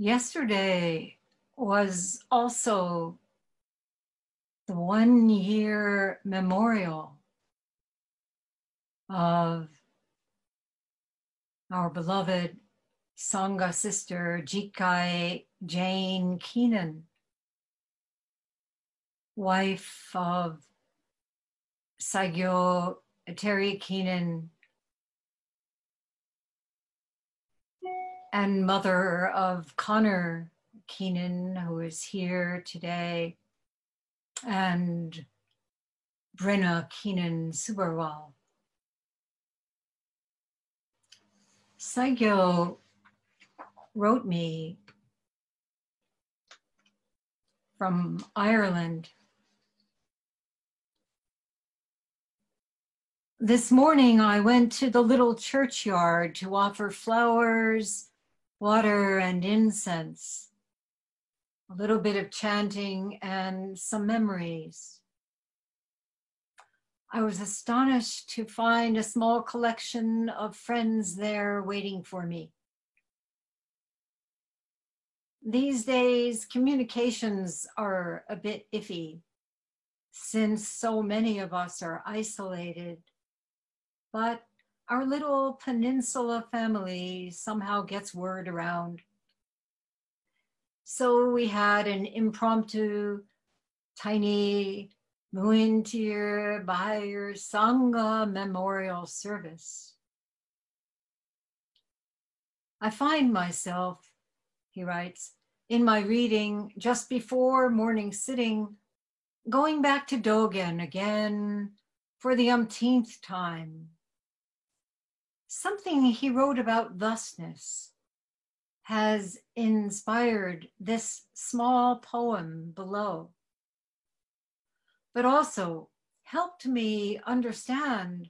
Yesterday was also the one year memorial of our beloved Sangha sister Jikai Jane Keenan, wife of Sagyo Terry Keenan and mother of Connor Keenan, who is here today, and Brenna Keenan Subarwal. Sagyo wrote me from Ireland. This morning, I went to the little churchyard to offer flowers, water, and incense, a little bit of chanting, and some memories. I was astonished to find a small collection of friends there waiting for me. These days, communications are a bit iffy since so many of us are isolated. But our little peninsula family somehow gets word around. So we had an impromptu, tiny Muintir Bayer Sangha memorial service. I find myself, he writes, in my reading just before morning sitting, going back to Dogen again for the umpteenth time. Something he wrote about thusness has inspired this small poem below but also helped me understand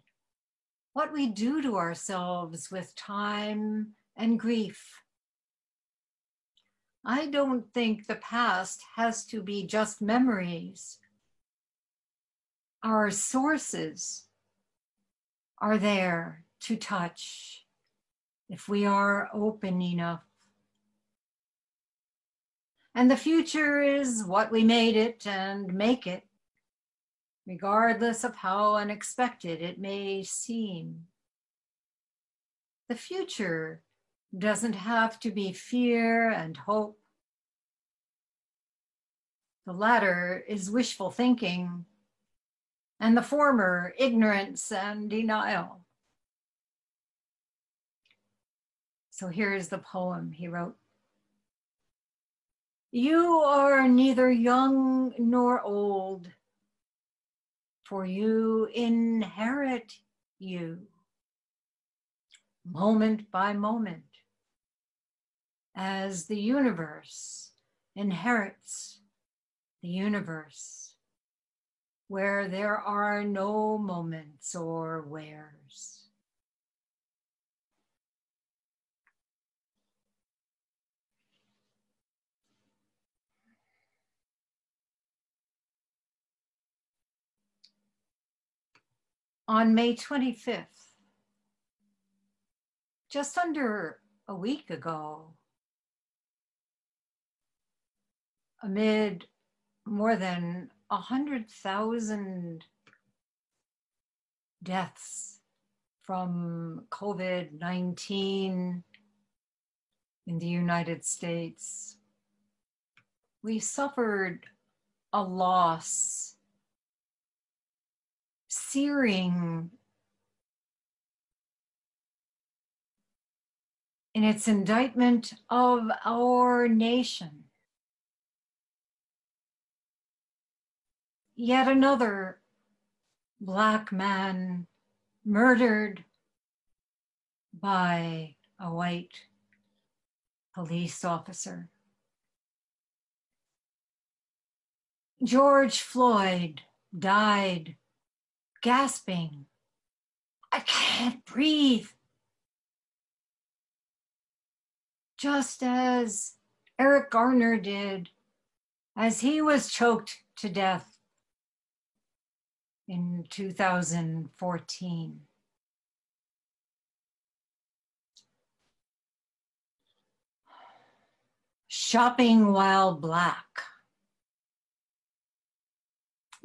what we do to ourselves with time and grief. I don't think the past has to be just memories. Our sources are there to touch if we are open enough. And the future is what we made it and make it regardless of how unexpected it may seem. The future doesn't have to be fear and hope. The latter is wishful thinking, and the former, ignorance and denial. So here's the poem he wrote. You are neither young nor old for you inherit you moment by moment as the universe inherits the universe where there are no moments or wheres. On May 25th, just under a week ago, amid more than 100,000 deaths from COVID 19 in the United States, we suffered a loss searing in its indictment of our nation. Yet another black man murdered by a white police officer. George Floyd died gasping. I can't breathe. Just as Eric Garner did as he was choked to death in 2014. shopping while black,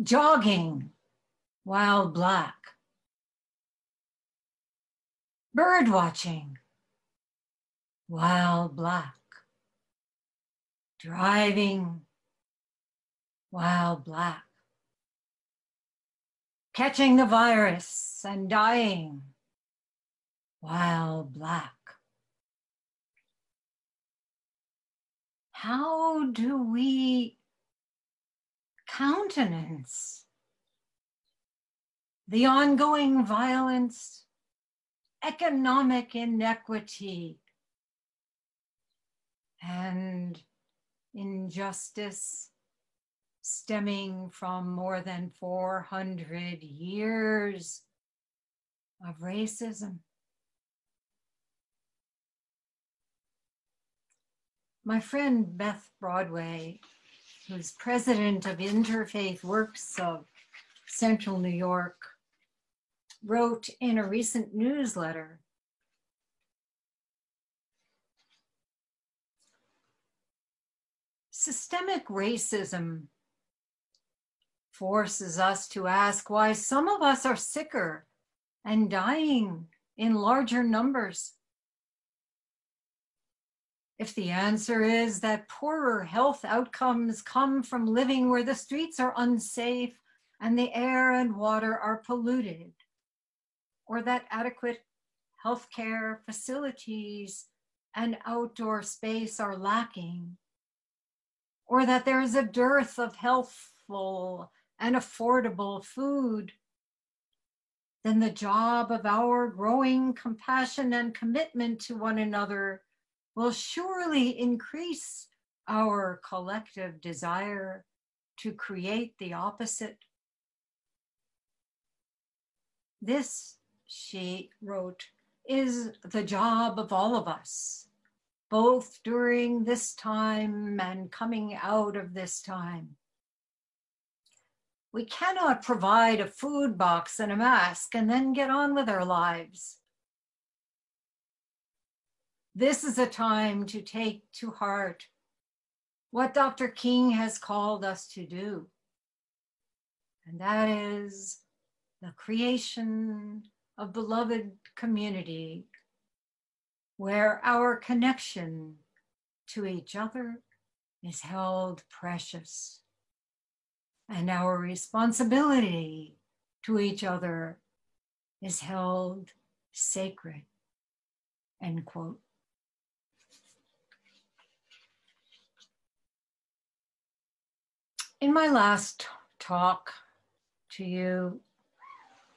jogging while black, bird watching. Wild black, driving. Wild black, catching the virus and dying. Wild black. How do we countenance the ongoing violence, economic inequity, and injustice stemming from more than 400 years of racism? My friend Beth Broadway, who's president of Interfaith Works of Central New York, wrote in a recent newsletter. Systemic racism forces us to ask why some of us are sicker and dying in larger numbers. If the answer is that poorer health outcomes come from living where the streets are unsafe and the air and water are polluted, or that adequate healthcare facilities and outdoor space are lacking, or that there is a dearth of healthful and affordable food, then the job of our growing compassion and commitment to one another will surely increase our collective desire to create the opposite. This, she wrote, is the job of all of us, both during this time and coming out of this time. We cannot provide a food box and a mask and then get on with our lives. This is a time to take to heart what Dr. King has called us to do. And that is the creation of beloved community where our connection to each other is held precious and our responsibility to each other is held sacred. End quote. In my last talk to you,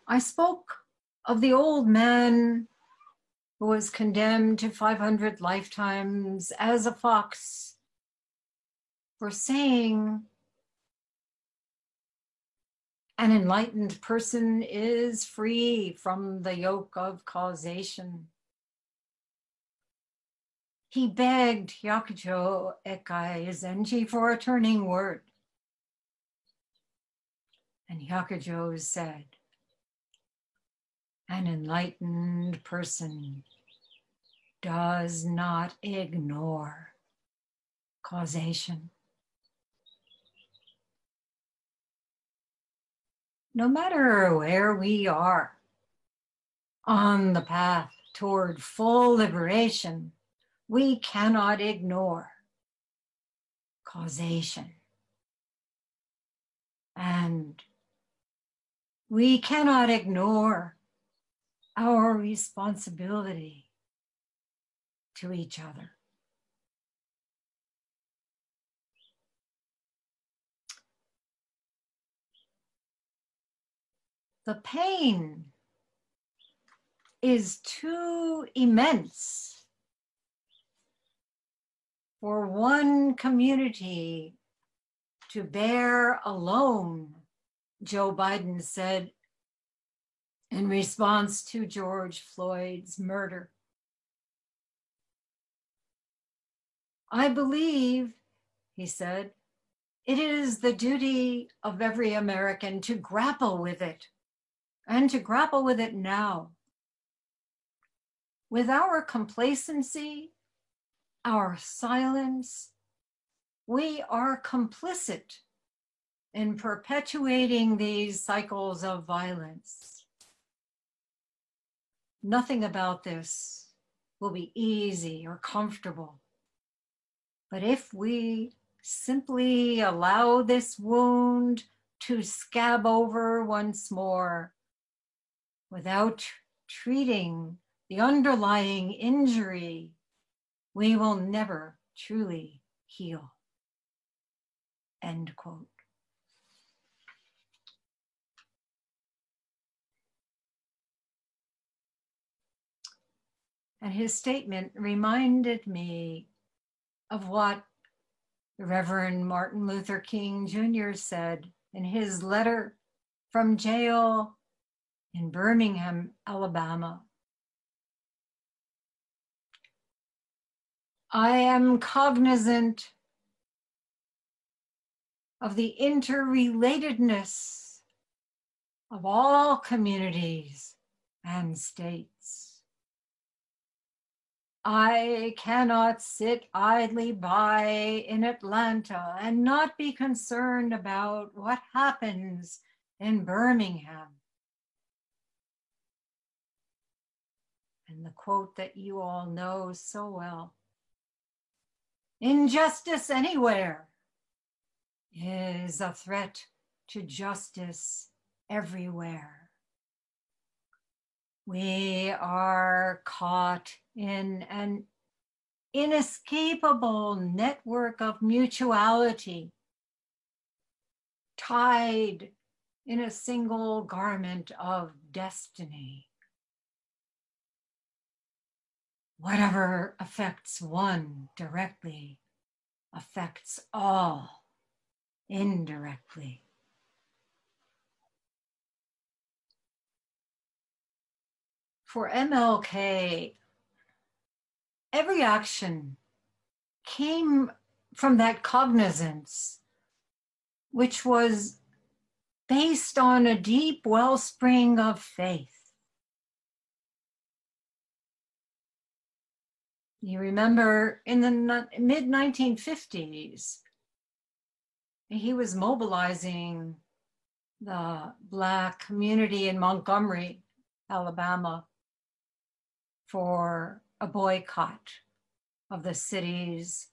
I spoke of the old man who was condemned to 500 lifetimes as a fox for saying an enlightened person is free from the yoke of causation. He begged Hyakujo Ekai Zenji for a turning word. And Hyakujo said, an enlightened person does not ignore causation. No matter where we are on the path toward full liberation, we cannot ignore causation. And we cannot ignore our responsibility to each other. The pain is too immense for one community to bear alone Joe Biden said in response to George Floyd's murder. I believe, he said, it is the duty of every American to grapple with it and to grapple with it now. With our complacency, our silence, we are complicit in perpetuating these cycles of violence. Nothing about this will be easy or comfortable. But if we simply allow this wound to scab over once more without treating the underlying injury, we will never truly heal. End quote. And his statement reminded me of what Reverend Martin Luther King Jr. said in his letter from jail in Birmingham, Alabama. I am cognizant of the interrelatedness of all communities and states. I cannot sit idly by in Atlanta and not be concerned about what happens in Birmingham. And the quote that you all know so well Injustice anywhere is a threat to justice everywhere. We are caught in an inescapable network of mutuality, tied in a single garment of destiny. Whatever affects one directly affects all indirectly. for MLK, every action came from that cognizance, which was based on a deep wellspring of faith. You remember in the mid 1950s, he was mobilizing the Black community in Montgomery, Alabama, for a boycott of the city's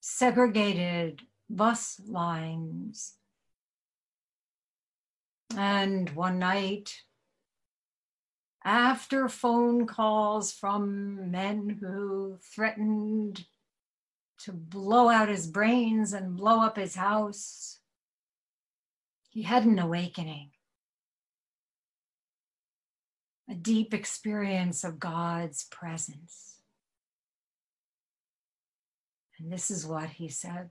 segregated bus lines. And one night, after phone calls from men who threatened to blow out his brains and blow up his house, he had an awakening a deep experience of God's presence. And this is what he said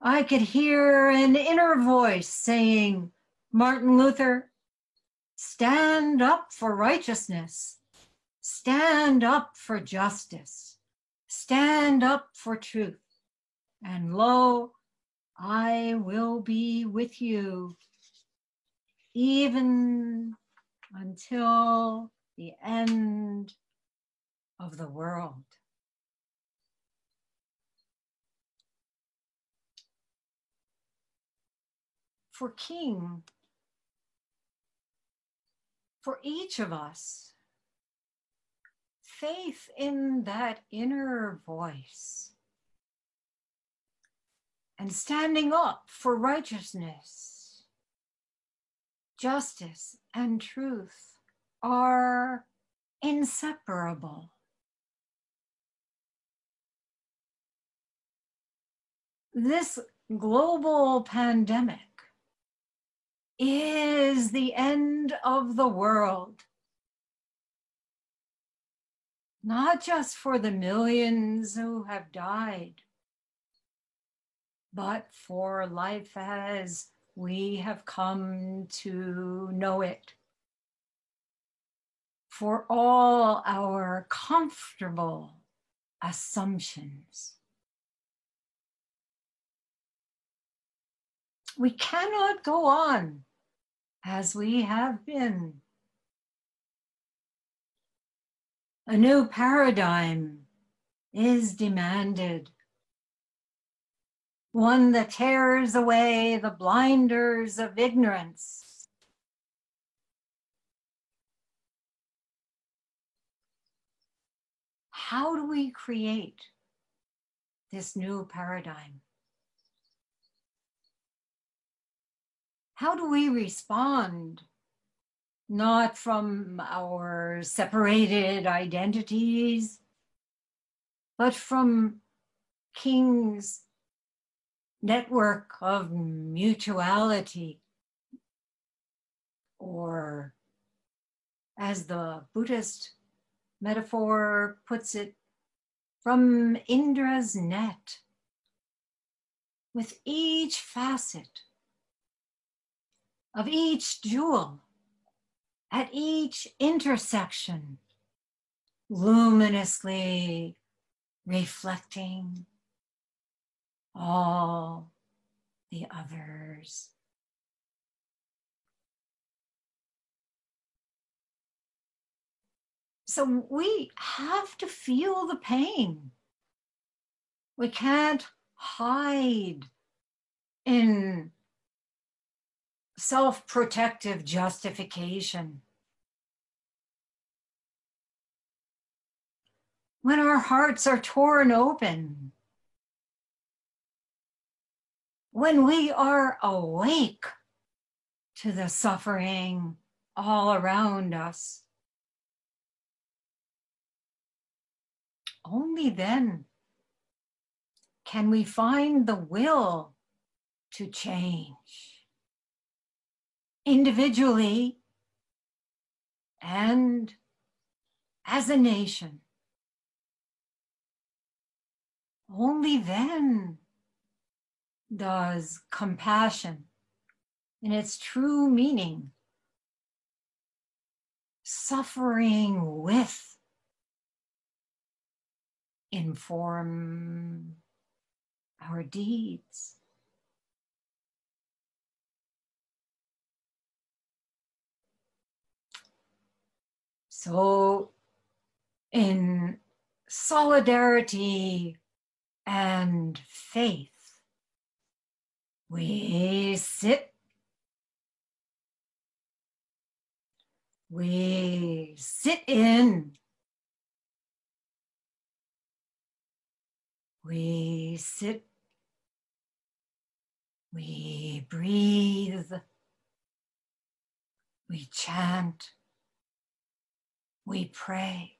I could hear an inner voice saying, Martin Luther, stand up for righteousness, stand up for justice, stand up for truth. And lo, I will be with you even until the end of the world. For King, for each of us, faith in that inner voice and standing up for righteousness justice, and truth are inseparable. This global pandemic is the end of the world. Not just for the millions who have died, but for life as we have come to know it. For all our comfortable assumptions. We cannot go on as we have been. A new paradigm is demanded. One that tears away the blinders of ignorance. How do we create this new paradigm? How do we respond not from our separated identities, but from King's network of mutuality, or as the Buddhist metaphor puts it, from Indra's net, with each facet of each jewel at each intersection, luminously reflecting all the others. So we have to feel the pain. We can't hide in self protective justification. When our hearts are torn open, when we are awake to the suffering all around us, only then can we find the will to change individually and as a nation. Only then does compassion, in its true meaning, suffering with, inform our deeds. So, in solidarity and faith, we sit, we sit in, we sit, we breathe, we chant. We pray.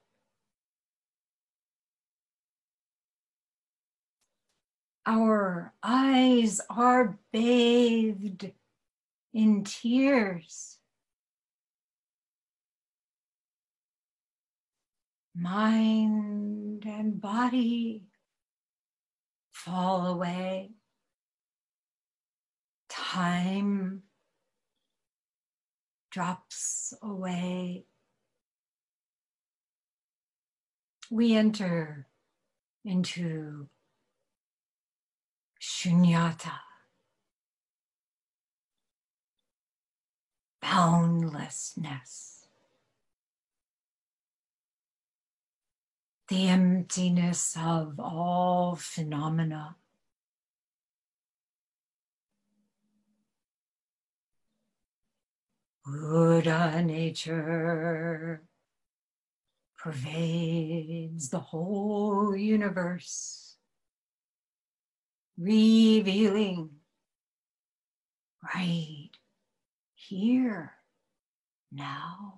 Our eyes are bathed in tears. Mind and body fall away. Time drops away. we enter into shunyata, boundlessness, the emptiness of all phenomena. Buddha nature pervades the whole universe, revealing right here now.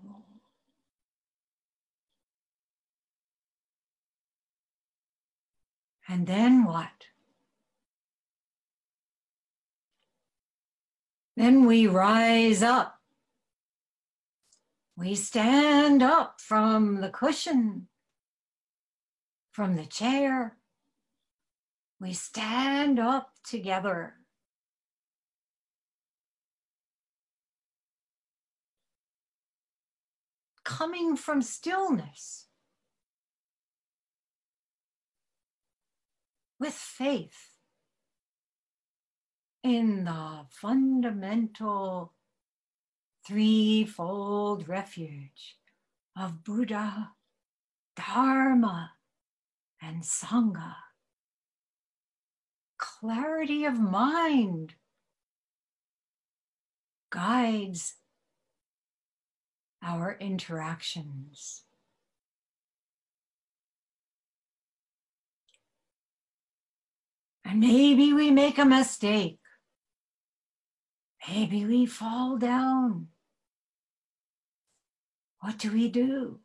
And then what? Then we rise up we stand up from the cushion, from the chair. We stand up together. Coming from stillness with faith in the fundamental threefold refuge of Buddha, Dharma, and Sangha. Clarity of mind guides our interactions. And maybe we make a mistake. Maybe we fall down. What do we do?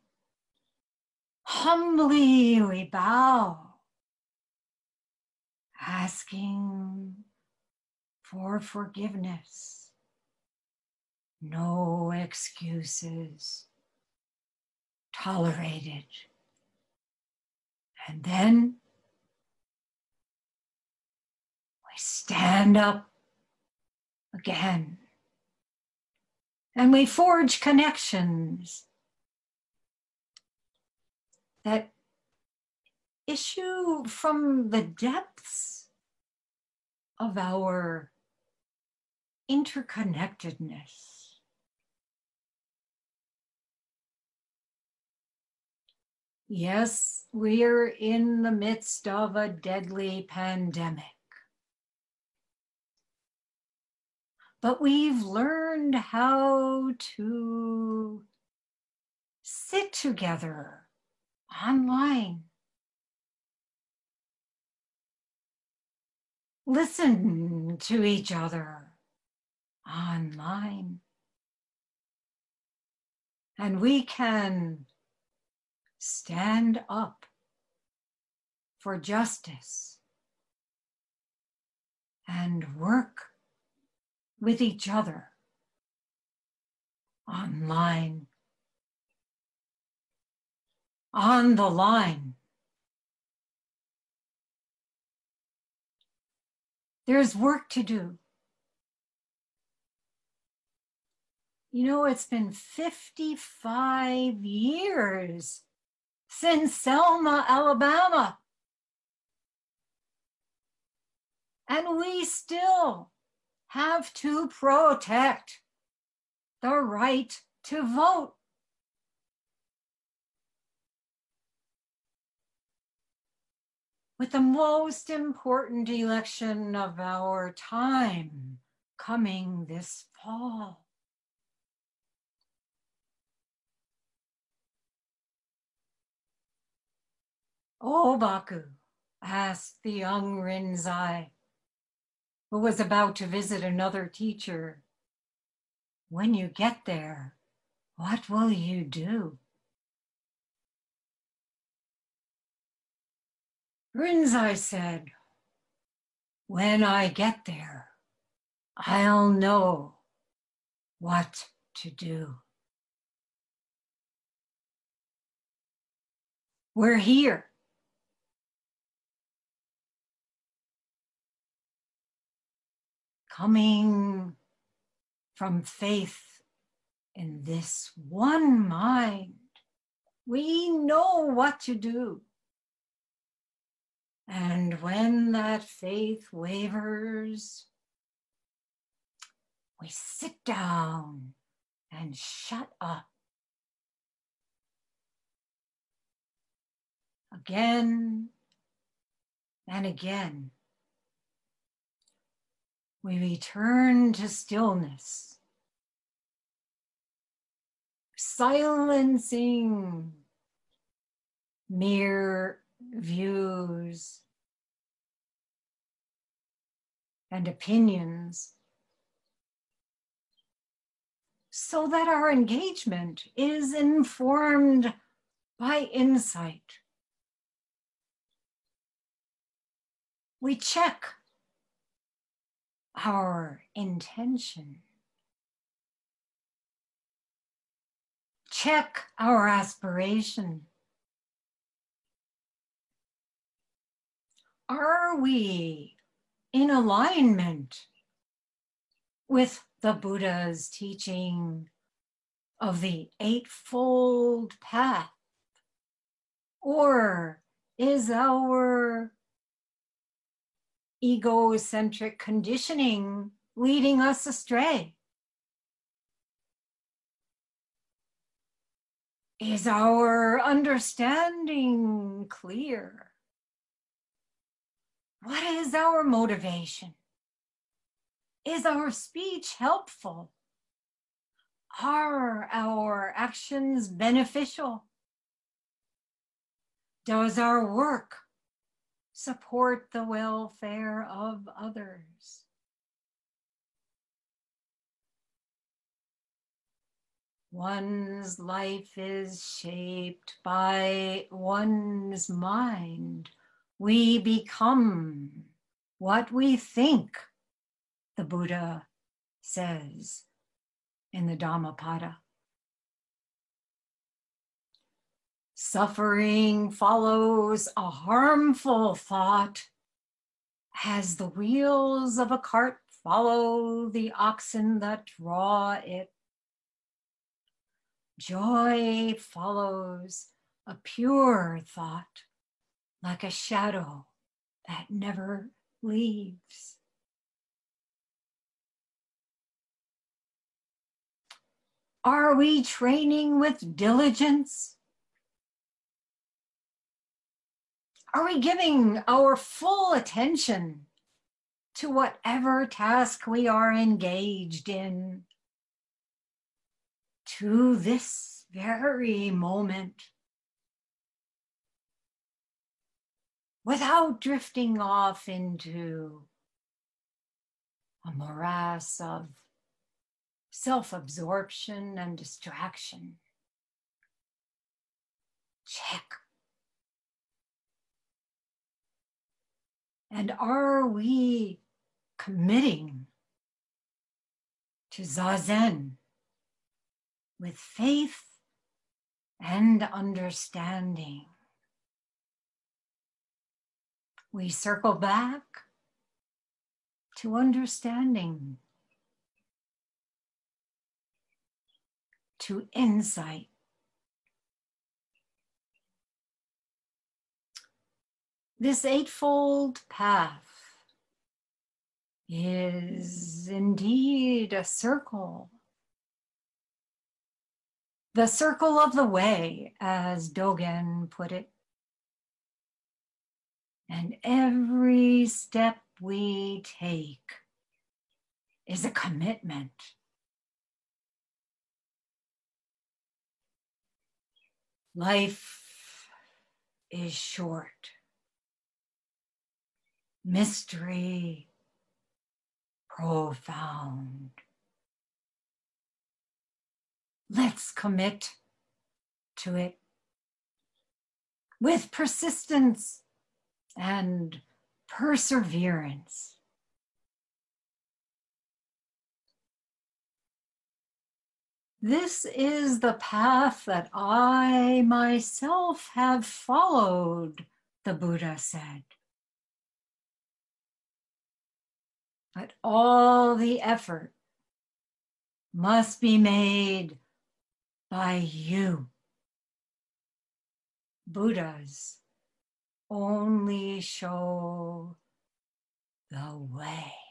Humbly we bow, asking for forgiveness. No excuses tolerated. And then we stand up again and we forge connections that issue from the depths of our interconnectedness. Yes, we're in the midst of a deadly pandemic. But we've learned how to sit together online. Listen to each other online. And we can stand up for justice and work with each other online, on the line. There's work to do. You know, it's been 55 years since Selma, Alabama. And we still have to protect the right to vote. With the most important election of our time coming this fall. Oh, Baku, asked the young Rinzai, who was about to visit another teacher. When you get there, what will you do? Rinzai said, When I get there, I'll know what to do. We're here. coming from faith in this one mind, we know what to do. And when that faith wavers, we sit down and shut up. Again and again we return to stillness, silencing mere views and opinions so that our engagement is informed by insight. We check our intention. Check our aspiration. Are we in alignment with the Buddha's teaching of the Eightfold Path? Or is our egocentric conditioning leading us astray? Is our understanding clear? What is our motivation? Is our speech helpful? Are our actions beneficial? Does our work support the welfare of others? One's life is shaped by one's mind. We become what we think, the Buddha says in the Dhammapada. Suffering follows a harmful thought as the wheels of a cart follow the oxen that draw it. Joy follows a pure thought like a shadow that never leaves. Are we training with diligence? Are we giving our full attention to whatever task we are engaged in? To this very moment without drifting off into a morass of self absorption and distraction. Check. And are we committing to Zazen with faith and understanding? We circle back to understanding to insight. This Eightfold Path is indeed a circle. The circle of the way, as Dogen put it. And every step we take is a commitment Life is short. Mystery profound. Let's commit to it with persistence and perseverance. This is the path that I myself have followed, the Buddha said. But all the effort must be made by you. Buddhas only show the way.